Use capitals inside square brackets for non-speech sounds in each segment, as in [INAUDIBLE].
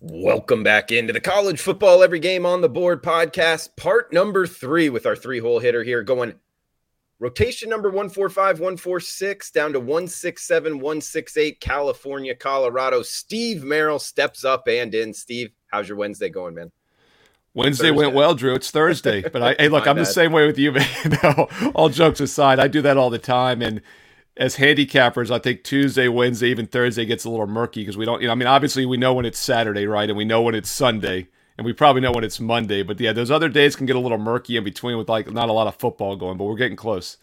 Welcome back into the college football every game on the board podcast, part number three with our three hole hitter here going rotation number 145, 146 down to 167, 168, California, Colorado. Steve Merrill steps up and in. Steve, how's your Wednesday going, man? Wednesday Thursday. went well, Drew. It's Thursday, but I, hey, look, [LAUGHS] I'm bad. the same way with you, [LAUGHS] man. no, all jokes aside, I do that all the time, and as handicappers, I think Tuesday, Wednesday, even Thursday gets a little murky because we don't, you know, I mean, obviously we know when it's Saturday, right? And we know when it's Sunday, and we probably know when it's Monday. But yeah, those other days can get a little murky in between with like not a lot of football going, but we're getting close.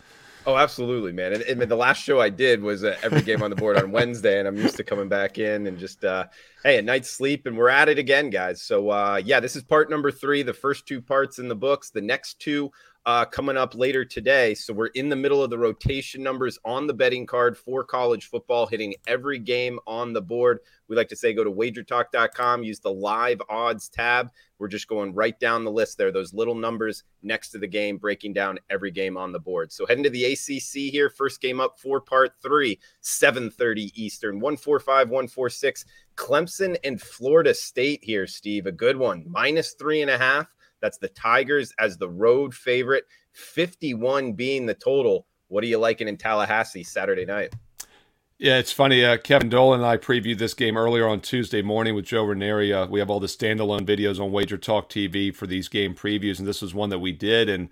Oh, absolutely, man. And, and the last show I did was uh, every game on the board on Wednesday, and I'm used to coming back in and just, uh, hey, a night's sleep, and we're at it again, guys. So, uh, yeah, this is part number three, the first two parts in the books. The next two uh, coming up later today. So we're in the middle of the rotation numbers on the betting card for college football, hitting every game on the board. We like to say go to wagertalk.com, use the live odds tab. We're just going right down the list there, those little numbers next to the game, breaking down every game on the board. So heading to the ACC here, first game up, for part three, 7:30 Eastern, 145, 146. Clemson and Florida State here, Steve. A good one, minus three and a half that's the Tigers as the road favorite, 51 being the total. What are you liking in Tallahassee Saturday night? Yeah, it's funny. Uh, Kevin Dolan and I previewed this game earlier on Tuesday morning with Joe Ranieri. Uh, we have all the standalone videos on Wager Talk TV for these game previews, and this was one that we did. And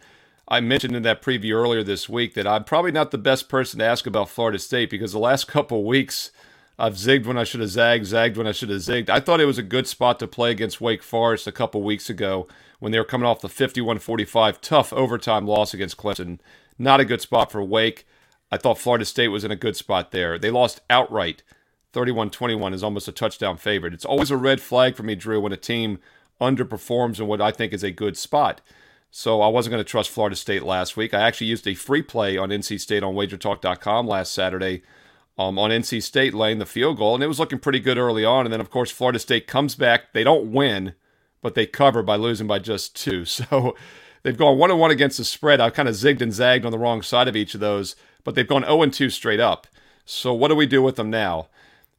I mentioned in that preview earlier this week that I'm probably not the best person to ask about Florida State because the last [LAUGHS] couple weeks I've zigged when I should have zagged, zagged when I should have zigged. I thought it was a good spot to play against Wake Forest a couple weeks ago when they were coming off the 51-45 tough overtime loss against Clemson. Not a good spot for Wake. I thought Florida State was in a good spot there. They lost outright. 31-21 is almost a touchdown favorite. It's always a red flag for me, Drew, when a team underperforms in what I think is a good spot. So I wasn't going to trust Florida State last week. I actually used a free play on NC State on wagertalk.com last Saturday um, on NC State laying the field goal, and it was looking pretty good early on. And then, of course, Florida State comes back. They don't win, but they cover by losing by just two. [LAUGHS] So they've gone one and one against the spread. I've kind of zigged and zagged on the wrong side of each of those, but they've gone 0 and 2 straight up. So what do we do with them now?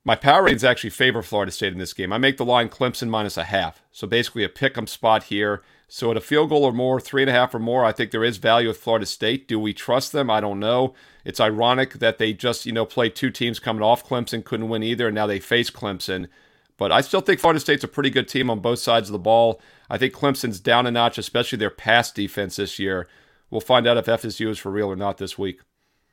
My power ratings actually favor Florida State in this game. I make the line Clemson minus a half. So basically a pick 'em spot here. So at a field goal or more, three and a half or more, I think there is value with Florida State. Do we trust them? I don't know. It's ironic that they just, you know, played two teams coming off Clemson, couldn't win either, and now they face Clemson. But I still think Florida State's a pretty good team on both sides of the ball. I think Clemson's down a notch, especially their pass defense this year. We'll find out if FSU is for real or not this week.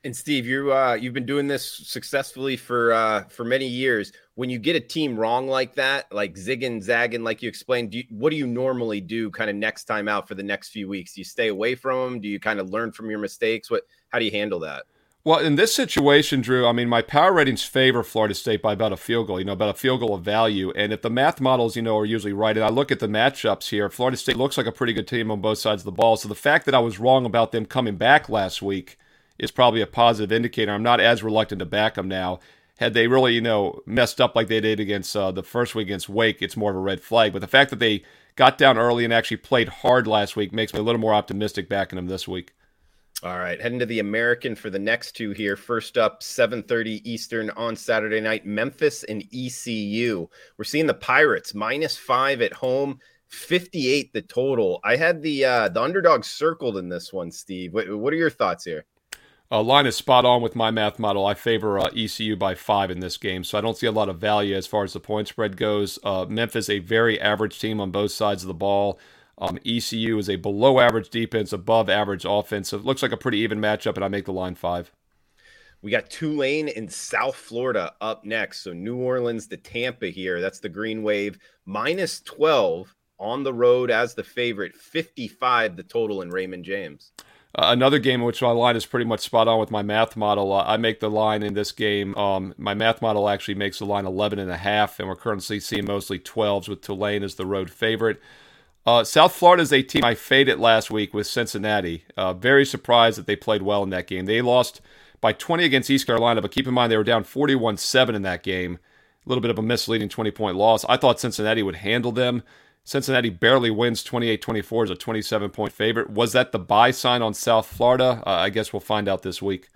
And Steve, you uh, you've been doing this successfully for uh, for many years. When you get a team wrong like that, like zigging, zagging, like you explained, do you, what do you normally do kind of next time out for the next few weeks? Do you stay away from them? Do you kind of learn from your mistakes? What how do you handle that? Well, in this situation, Drew, I mean, my power ratings favor Florida State by about a field goal, you know, about a field goal of value. And if the math models, you know, are usually right, and I look at the matchups here, Florida State looks like a pretty good team on both sides of the ball. So the fact that I was wrong about them coming back last week is probably a positive indicator. I'm not as reluctant to back them now. Had they really, you know, messed up like they did against uh, the first week against Wake, it's more of a red flag. But the fact that they got down early and actually played hard last week makes me a little more optimistic backing them this week. All right, heading to the American for the next two here. First up, 7:30 Eastern on Saturday night, Memphis and ECU. We're seeing the Pirates minus 5 at home, 58 the total. I had the uh the underdog circled in this one, Steve. What, what are your thoughts here? Uh, line is spot on with my math model. I favor uh, ECU by five in this game, so I don't see a lot of value as far as the point spread goes. Uh, Memphis, a very average team on both sides of the ball. Um, ECU is a below average defense, above average offense. So it looks like a pretty even matchup, and I make the line five. We got Tulane in South Florida up next. So New Orleans to Tampa here. That's the Green Wave minus 12 on the road as the favorite, 55 the total in Raymond James. Uh, another game in which my line is pretty much spot on with my math model. Uh, I make the line in this game. Um, my math model actually makes the line 11 and a half, and we're currently seeing mostly 12s with Tulane as the road favorite. Uh, South Florida is a team I faded last week with Cincinnati. Uh, very surprised that they played well in that game. They lost by 20 against East Carolina, but keep in mind they were down 41 7 in that game. A little bit of a misleading 20 point loss. I thought Cincinnati would handle them. Cincinnati barely wins 28 24 as a 27 point favorite. Was that the buy sign on South Florida? Uh, I guess we'll find out this week.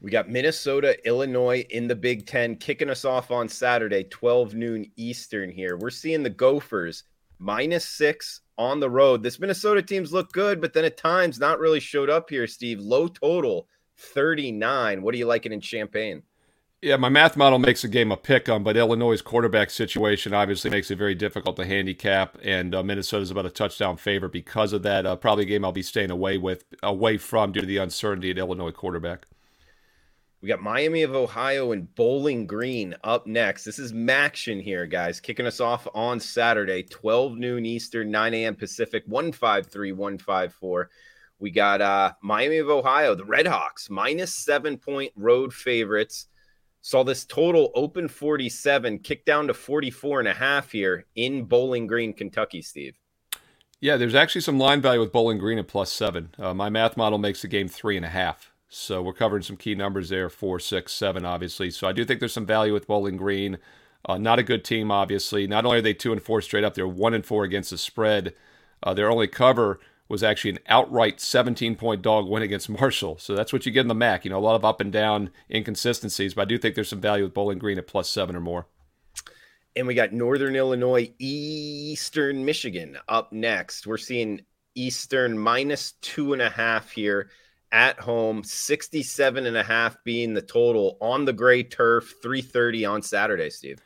We got Minnesota, Illinois in the Big Ten kicking us off on Saturday, 12 noon Eastern here. We're seeing the Gophers minus six on the road. This Minnesota teams look good, but then at times not really showed up here, Steve. Low total 39. What are you liking in Champaign? Yeah, my math model makes the game a pick on, but Illinois' quarterback situation obviously makes it very difficult to handicap, and uh, Minnesota's about a touchdown favorite because of that. Uh, probably a game I'll be staying away with, away from due to the uncertainty at Illinois quarterback. We got Miami of Ohio and Bowling Green up next. This is MACtion here, guys, kicking us off on Saturday, 12 noon Eastern, 9 a.m. Pacific, 153, 154. We got uh, Miami of Ohio, the Redhawks, minus seven point road favorites Saw this total open 47, kick down to 44 and a half here in Bowling Green, Kentucky, Steve. Yeah, there's actually some line value with Bowling Green at plus seven. Uh, my math model makes the game three and a half. So we're covering some key numbers there four, six, seven, obviously. So I do think there's some value with Bowling Green. Uh, not a good team, obviously. Not only are they two and four straight up, they're one and four against the spread. Uh, their only cover was actually an outright 17 point dog win against [LAUGHS] Marshall. So that's what you get in the MAC. You know, a lot of up and down inconsistencies, but I do think there's some value with Bowling Green at plus seven or more. And we got Northern Illinois, Eastern Michigan up next. We're seeing Eastern minus two and a half here at home, 67 and a half being the total on the gray turf, 330 on Saturday, Steve.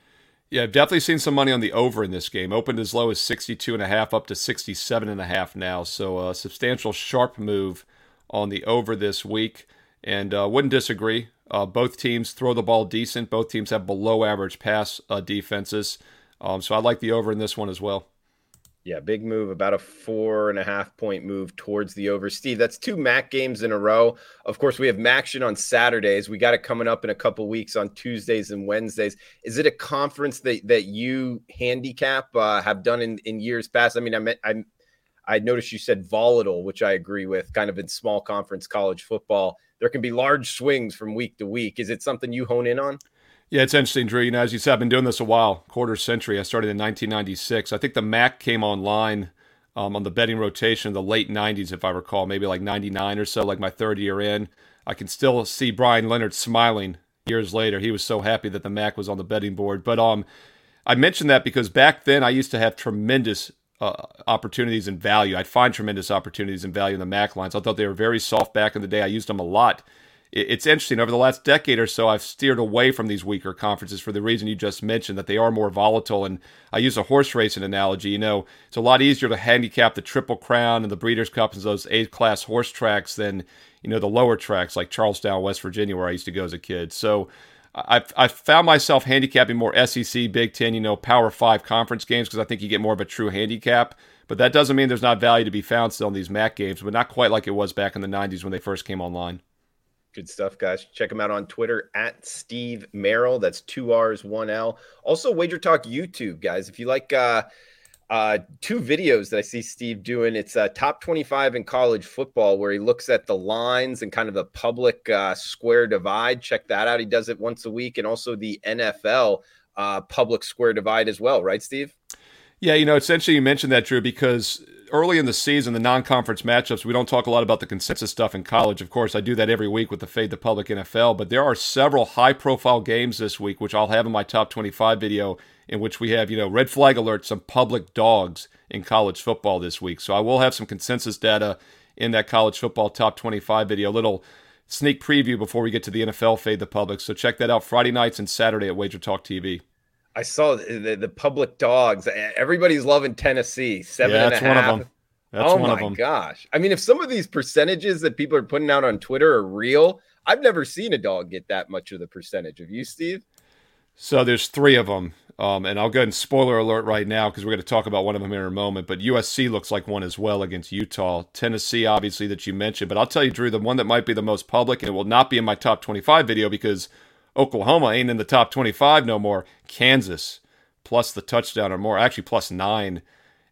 Yeah, I've definitely seen some money on the over in this game. Opened as low as 62 and a half up to 67 and a half now. So a substantial sharp move on the over this week and uh, wouldn't disagree. Uh, both teams throw the ball decent. Both teams have below average pass uh, defenses. Um, so I like the over in this one as well. Yeah, big move, about a four and a half point move towards the over. Steve, that's two MAC games in a row. Of course, we have MACtion on Saturdays. We got it coming up in a couple weeks on Tuesdays and Wednesdays. Is it a conference that that you handicap uh, have done in, in years past? I mean, I I I noticed you said volatile, which I agree with. Kind of in small conference college football, there can be large swings from week to week. Is it something you hone in on? Yeah, it's interesting, Drew. You know, as you said, I've been doing this a while, quarter century. I started in 1996. I think the MAC came online um, on the betting rotation in the late 90s, if I recall, maybe like 99 or so, like my third year in. I can still see Brian Leonard smiling years later. He was so happy that the MAC was on the betting board. But um, I mentioned that because back then I used to have tremendous uh, opportunities and value. I'd find tremendous opportunities and value in the MAC lines. I thought they were very soft back in the day. I used them a lot it's interesting. Over the last decade or so, I've steered away from these weaker conferences for the reason you just mentioned that they are more volatile. And I use a horse racing analogy. You know, it's a lot easier to handicap the Triple Crown and the Breeders' Cup and those A class horse tracks than you know the lower tracks like Charlestown, West Virginia, where I used to go as a kid. So. I've, I've found myself handicapping more SEC, Big Ten, you know, Power Five conference games because I think you get more of a true handicap. But that doesn't mean there's not value to be found still in these MAC games, but not quite like it was back in the 90s when they first came online. Good stuff, guys. Check him out on Twitter at Steve Merrill. That's two R's, one L. Also, Wager Talk YouTube, guys. If you like uh, uh, two videos that I see Steve doing, it's uh, top 25 in college football, where he looks at the lines and kind of the public uh, square divide. Check that out. He does it once a week, and also the NFL uh, public square divide as well, right, Steve? Yeah, you know, essentially you mentioned that, Drew, because early in the season, the non-conference matchups, we don't talk a lot about the consensus stuff in college. Of course, I do that every week with the Fade the Public NFL, but there are several high-profile games this week, which I'll have in my top 25 video, in which we have, you know, red flag alert, some public dogs in college football this week. So I will have some consensus data in that college football top 25 video. A little sneak preview before we get to the NFL Fade the Public. So check that out Friday nights and Saturday at Wager Talk TV. I saw the, the, public dogs. Everybody's loving Tennessee. Seven yeah, that's one of them. That's oh my gosh! I mean, if some of these percentages that people are putting out on Twitter are real, I've never seen a dog get that much of the percentage. Of you, Steve? So there's three of them. Um, and I'll go ahead and spoiler alert right now because we're going to talk about one of them in a moment. But USC looks like one as well against Utah. Tennessee, obviously, that you mentioned. But I'll tell you, Drew, the one that might be the most public, and it will not be in my top 25 video because Oklahoma ain't in the top 25 no more. Kansas, plus the touchdown or more, actually plus nine.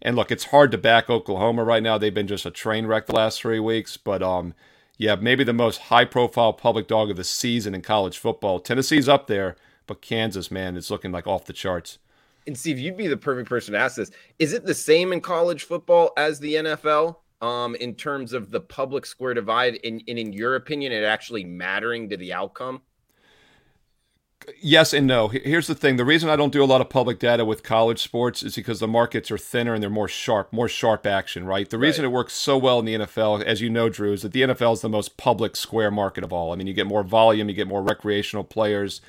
And look, it's hard to back Oklahoma right now. They've been just a train wreck the last three weeks. But um, yeah, maybe the most high profile public dog of the season in college football. Tennessee's up there. But Kansas, man, it's looking like off the charts. And Steve, you'd be the perfect person to ask this. Is it the same in college football as the NFL? Um, in terms of the public square divide, and in, in your opinion, it actually mattering to the outcome? Yes and no. Here's the thing: the reason I don't do a lot of public data with college sports is because the markets are thinner and they're more sharp, more sharp action. Right. The reason right. it works so well in the NFL, as you know, Drew, is that the NFL is the most public square market of all. I mean, you get more volume, you get more recreational players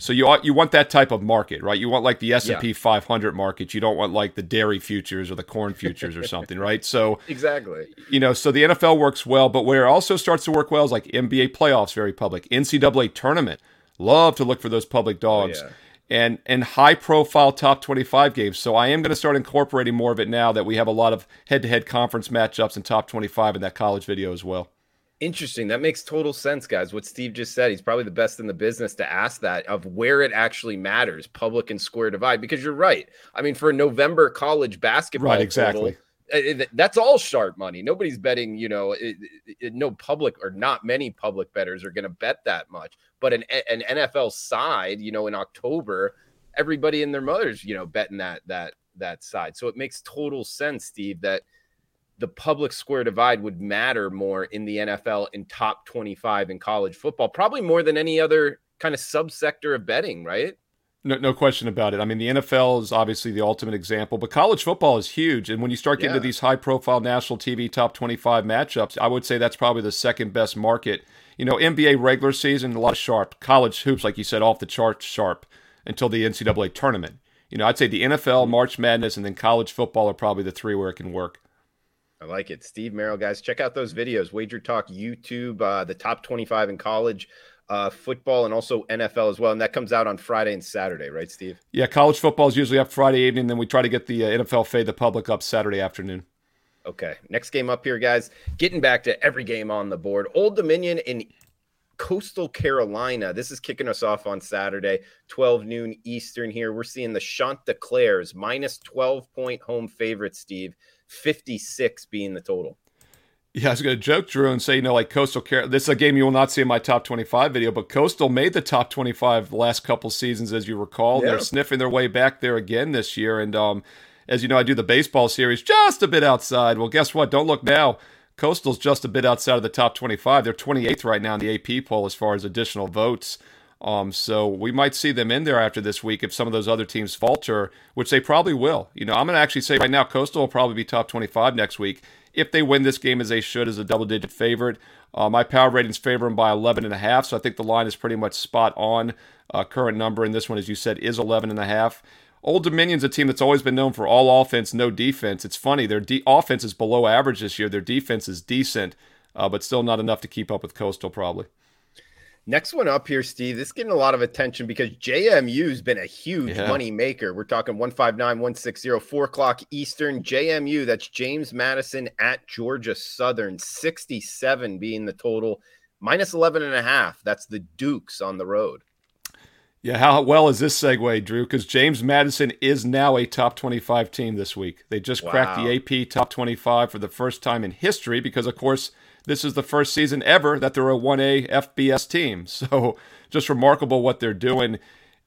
so you you want that type of market, right? You want like the S and P 500 market. You don't want like the dairy futures or the corn futures or something, right? So exactly, you know, so the NFL works well, but where it also starts to work well is like NBA playoffs, very public. NCAA tournament, love to look for those public oh, dogs. Oh, yeah. And, and high profile top 25 games. So I am going to start incorporating more of it now that we have a lot of head to head conference matchups and top 25 in that college video as well. Interesting. That makes total sense, guys. What Steve just said, he's probably the best in the business to ask that of where it actually matters, public and square divide. Because you're right. I mean, for a November college basketball, right? Exactly. Uh, uh, total, that's all sharp money. Nobody's betting. You know, it, it, no public or not many public bettors are going to bet that much. But an an NFL side, you know, in October, everybody and their mothers, you know, betting that that that side. So it makes total sense, Steve, that the public square divide would matter more in the NFL in top 25 in college football, probably more than any other kind of subsector of betting, right? No, no question about it. I mean, the NFL is obviously the ultimate example, but college football is huge. And when you start getting yeah. to these high profile national TV top 25 matchups, I would say that's probably the second best market. You know, NBA regular season, a lot of sharp. College hoops, like you said, off the charts sharp until the NCAA tournament. You know, I'd say the NFL, March Madness, and then college football are probably the three where it can work. I like it. Steve Merrill, guys, check out those videos. Wager Talk YouTube, uh, the top 25 in college uh, football and also NFL as well. And that comes out on Friday and Saturday, right, Steve? Yeah, college football is usually up Friday evening. Then we try to get the uh, NFL fade the public up Saturday afternoon. Okay. Next game up here, guys. Getting back to every game on the board. Old Dominion in Coastal Carolina. This is kicking us off on Saturday, 12 noon Eastern here. We're seeing the Chanticleers minus 12 point home favorite, Steve. 56 being the total. Yeah, I was going to joke, Drew, and say, you know, like Coastal Carolina. This is a game you will not see in my top 25 video, but Coastal made the top 25 the last couple seasons, as you recall. Yeah. They're sniffing their way back there again this year. And um, as you know, I do the baseball series just a bit outside. Well, guess what? Don't look now. Coastal's just a bit outside of the top 25. They're 28th right now in the AP poll as far as additional votes. Um, so we might see them in there after this week if some of those other teams falter, which they probably will. You know, I'm going to actually say right now, Coastal will probably be top 25 next week if they win this game as they should as a double-digit favorite. Uh, my power ratings favor them by 11 and a half, so I think the line is pretty much spot on. Uh, current number in this one, as you said, is 11 and a half. Old Dominion's a team that's always been known for all offense, no defense. It's funny, their de- offense is below average this year. Their defense is decent, uh, but still not enough to keep up with Coastal, probably. Next one up here, Steve. This is getting a lot of attention because JMU's been a huge yeah. money maker. We're talking 159, 160, 4 o'clock Eastern. JMU, that's James Madison at Georgia Southern, 67 being the total, minus 11 and a half. That's the Dukes on the road. Yeah, how well is this segue, Drew? Because James Madison is now a top 25 team this week. They just wow. cracked the AP top 25 for the first time in history because, of course, this is the first season ever that they're a 1A FBS team. [LAUGHS] So just remarkable what they're doing.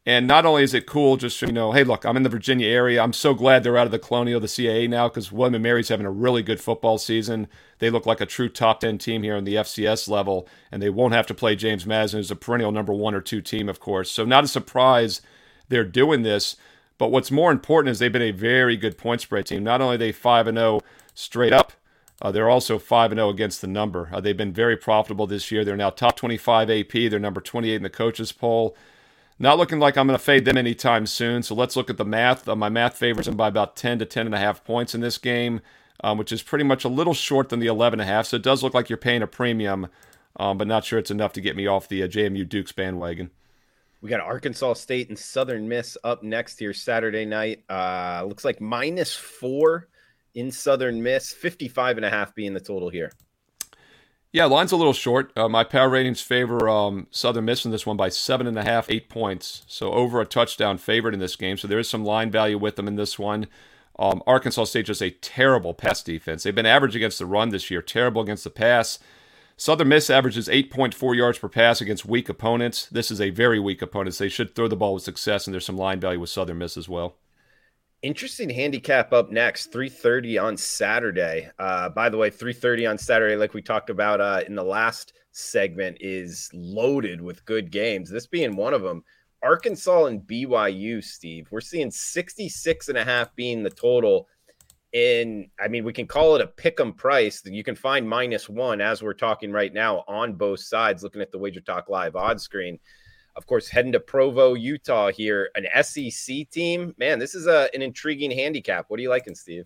And not only is it cool, just you know, hey, look, I'm in the Virginia area. I'm so glad they're out of the Colonial, the CAA now, because William & Mary's having a really good football season. They look like a true top 10 team here on the FCS level, and they won't have to play James Madison, who's a perennial number one or two team, of course. So not a surprise they're doing this. But what's more important is they've been a very good point spread team. Not only they 5 and 0 straight up, uh, they're also 5 0 against the number. Uh, they've been very profitable this year. They're now top 25 AP. They're number 28 in the coaches poll. Not looking like I'm going to fade them anytime soon. So let's look at the math. Uh, my math favors them by about 10 to 10 and a half points in this game, um, which is pretty much a little short than the 11 and a half. So it does look like you're paying a premium, um, but not sure it's enough to get me off the uh, JMU Dukes bandwagon. We got Arkansas State and Southern Miss up next here Saturday night. Uh, looks like minus four in Southern Miss, 55 and a half being the total here. Yeah, line's a little short. Uh, my power ratings favor um, Southern Miss in this one by seven and a half, eight points. So over a touchdown favorite in this game. So there is some line value with them in this one. Um, Arkansas State just a terrible pass defense. They've been average against the run this year, terrible against the pass. Southern Miss averages 8.4 yards per pass against weak opponents. This is a very weak opponent. So they should throw the ball with success, and there's some line value with Southern Miss as well. Interesting handicap up next, 3:30 on Saturday. Uh, by the way, 3:30 on Saturday, like we talked about uh, in the last segment, is loaded with good games. This being one of them. Arkansas and BYU, Steve. We're seeing 66 and a half being the total. In, I mean, we can call it a pick 'em price. You can find minus one as we're talking right now on both sides, looking at the Wager Talk Live odds screen of course, heading to Provo, Utah here, an SEC team. Man, this is a, an intriguing handicap. What are you liking, Steve?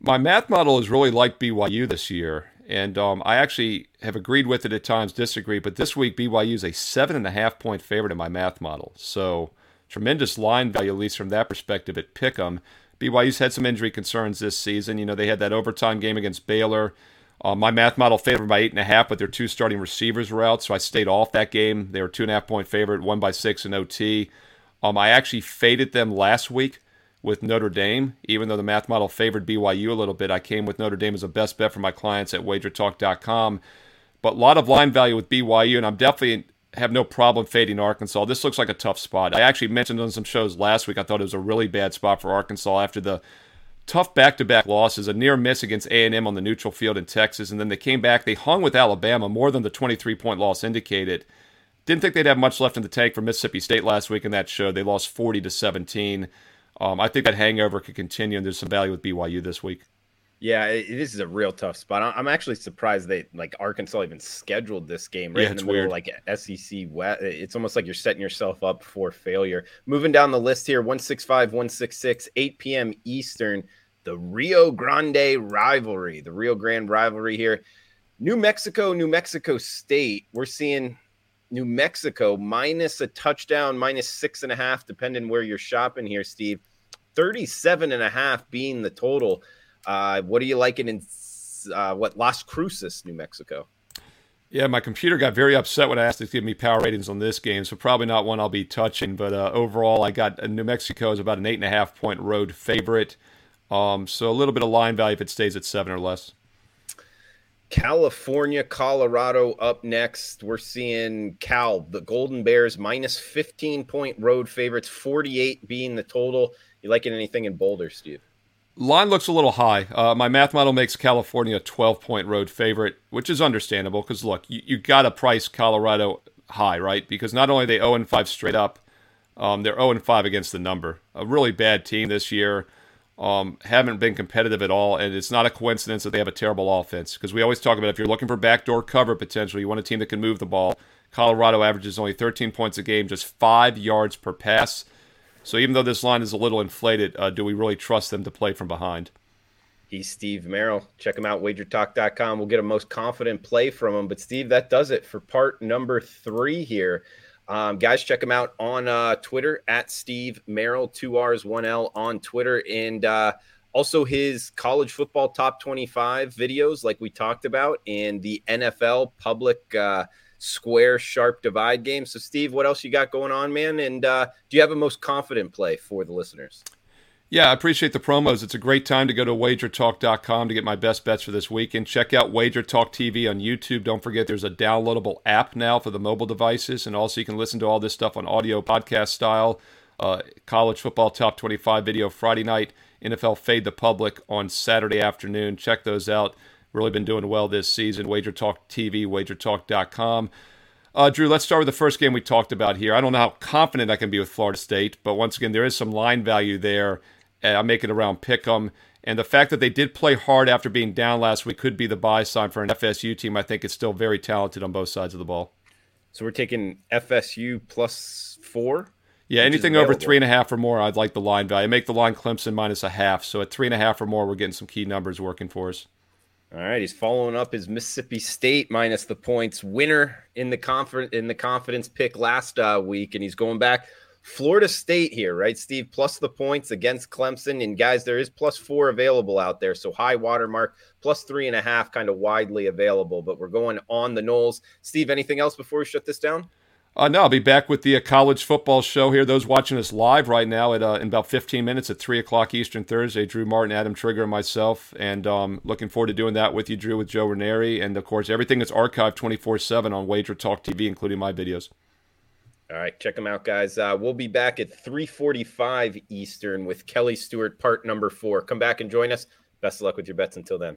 My math model is really like BYU this year, and um, I actually have agreed with it at times, disagree. But this week, BYU is a seven and a half point favorite in my math model. So tremendous line value, at least from that perspective, at Pick'em. BYU's had some injury concerns this season. You know, they had that overtime game against Baylor. Uh, my math model favored by eight and a half, but their two starting receivers were out, so I stayed off that game. They were two and a half point favorite, one by six in OT. Um, I actually faded them last week with Notre Dame, even though the math model favored BYU a little bit. I came with Notre Dame as a best bet for my clients at wagertalk.com. But a lot of line value with BYU, and I'm definitely have no problem fading Arkansas. This looks like a tough spot. I actually mentioned on some shows last week. I thought it was a really bad spot for Arkansas after the tough back-to-back losses, a near miss against A&M on the neutral field in Texas, and then they came back. They hung with Alabama more than the 23-point loss indicated. Didn't think they'd have much left in the tank for Mississippi State last week in that show. They lost 40 to 17. Um, I think that hangover could continue, and there's some value with BYU this week. Yeah, it, this is a real tough spot. I'm actually surprised they like Arkansas even scheduled this game right yeah, in the middle, weird. like SEC West. It's almost like you're setting yourself up for failure. Moving down the list here: 165, 166, 8 p.m. Eastern the Rio Grande rivalry, the Rio Grande rivalry here. New Mexico, New Mexico State. We're seeing New Mexico minus a touchdown, minus six and a half, depending where you're shopping here, Steve. 37 and a half being the total. Uh, what are you liking in uh, what Las Cruces, New Mexico? Yeah, my computer got very upset when I asked it to give me power ratings on this game, so probably not one I'll be touching. But uh, overall, I got uh, New Mexico is about an eight and a half point road favorite. Um, so a little bit of line value if it stays at seven or less. California, Colorado up next. We're seeing Cal, the Golden Bears, minus 15 point road favorites, 48 being the total. You liking anything in Boulder, Steve? Line looks a little high. Uh, my math model makes California a 12 point road favorite, which is understandable because, look, you, you got to price Colorado high, right? Because not only are they 0 and 5 straight up, um, they're 0 and 5 against the number. A really bad team this year um, haven't been competitive at all, and it's not a coincidence that they have a terrible offense. Because we always talk about if you're looking for backdoor cover potential, you want a team that can move the ball. Colorado averages only 13 points a game, just five yards per pass. So even though this line is a little inflated, uh, do we really trust them to play from behind? He's Steve Merrill. Check him out, wagertalk.com. We'll get a most confident play from him. But, Steve, that does it for part number three here. Um, guys, check him out on uh, Twitter at Steve Merrill, two R's, one L on Twitter, and uh, also his college football top 25 videos, like we talked about, and the NFL public uh, square sharp divide game. So, Steve, what else you got going on, man? And uh, do you have a most confident play for the listeners? Yeah, I appreciate the promos. It's a great time to go to wagertalk.com to get my best bets for this week. And check out Wager Talk TV on YouTube. Don't forget there's a downloadable app now for the mobile devices. And also, you can listen to all this stuff on audio podcast style. Uh, college football top 25 video Friday night, NFL Fade the Public on Saturday afternoon. Check those out. Really been doing well this season. Wager Talk TV, wagertalk.com. Uh, Drew, let's start with the first game we talked about here. I don't know how confident I can be with Florida State, but once again, there is some line value there I'm making around pick 'em. And the fact that they did play hard after being down last week could be the buy sign for an FSU team. I think it's still very talented on both sides of the ball. So we're taking FSU plus four. Yeah, anything over three and a half or more, I'd like the line value. Make the line Clemson minus a half. So at three and a half or more, we're getting some key numbers working for us. All right, he's following up his Mississippi State minus the points winner in the confident in the confidence pick last uh, week, and he's going back Florida State here, right, Steve? Plus the points against Clemson, and guys, there is plus four available out there, so high watermark plus three and a half, kind of widely available. But we're going on the Noles. Steve, anything else before we shut this down? Uh, no, I'll be back with the uh, college football show here. Those watching us live right now at uh, in about 15 minutes at 3 o'clock Eastern Thursday. Drew Martin, Adam Trigger, and myself. And um, looking forward to doing that with you, Drew, with Joe Ranieri. And of course, everything is archived 24 7 on Wager Talk TV, including my videos. All right, check them out, guys. Uh, we'll be back at 3:45 Eastern with Kelly Stewart, part number four. Come back and join us. Best of luck with your bets until then.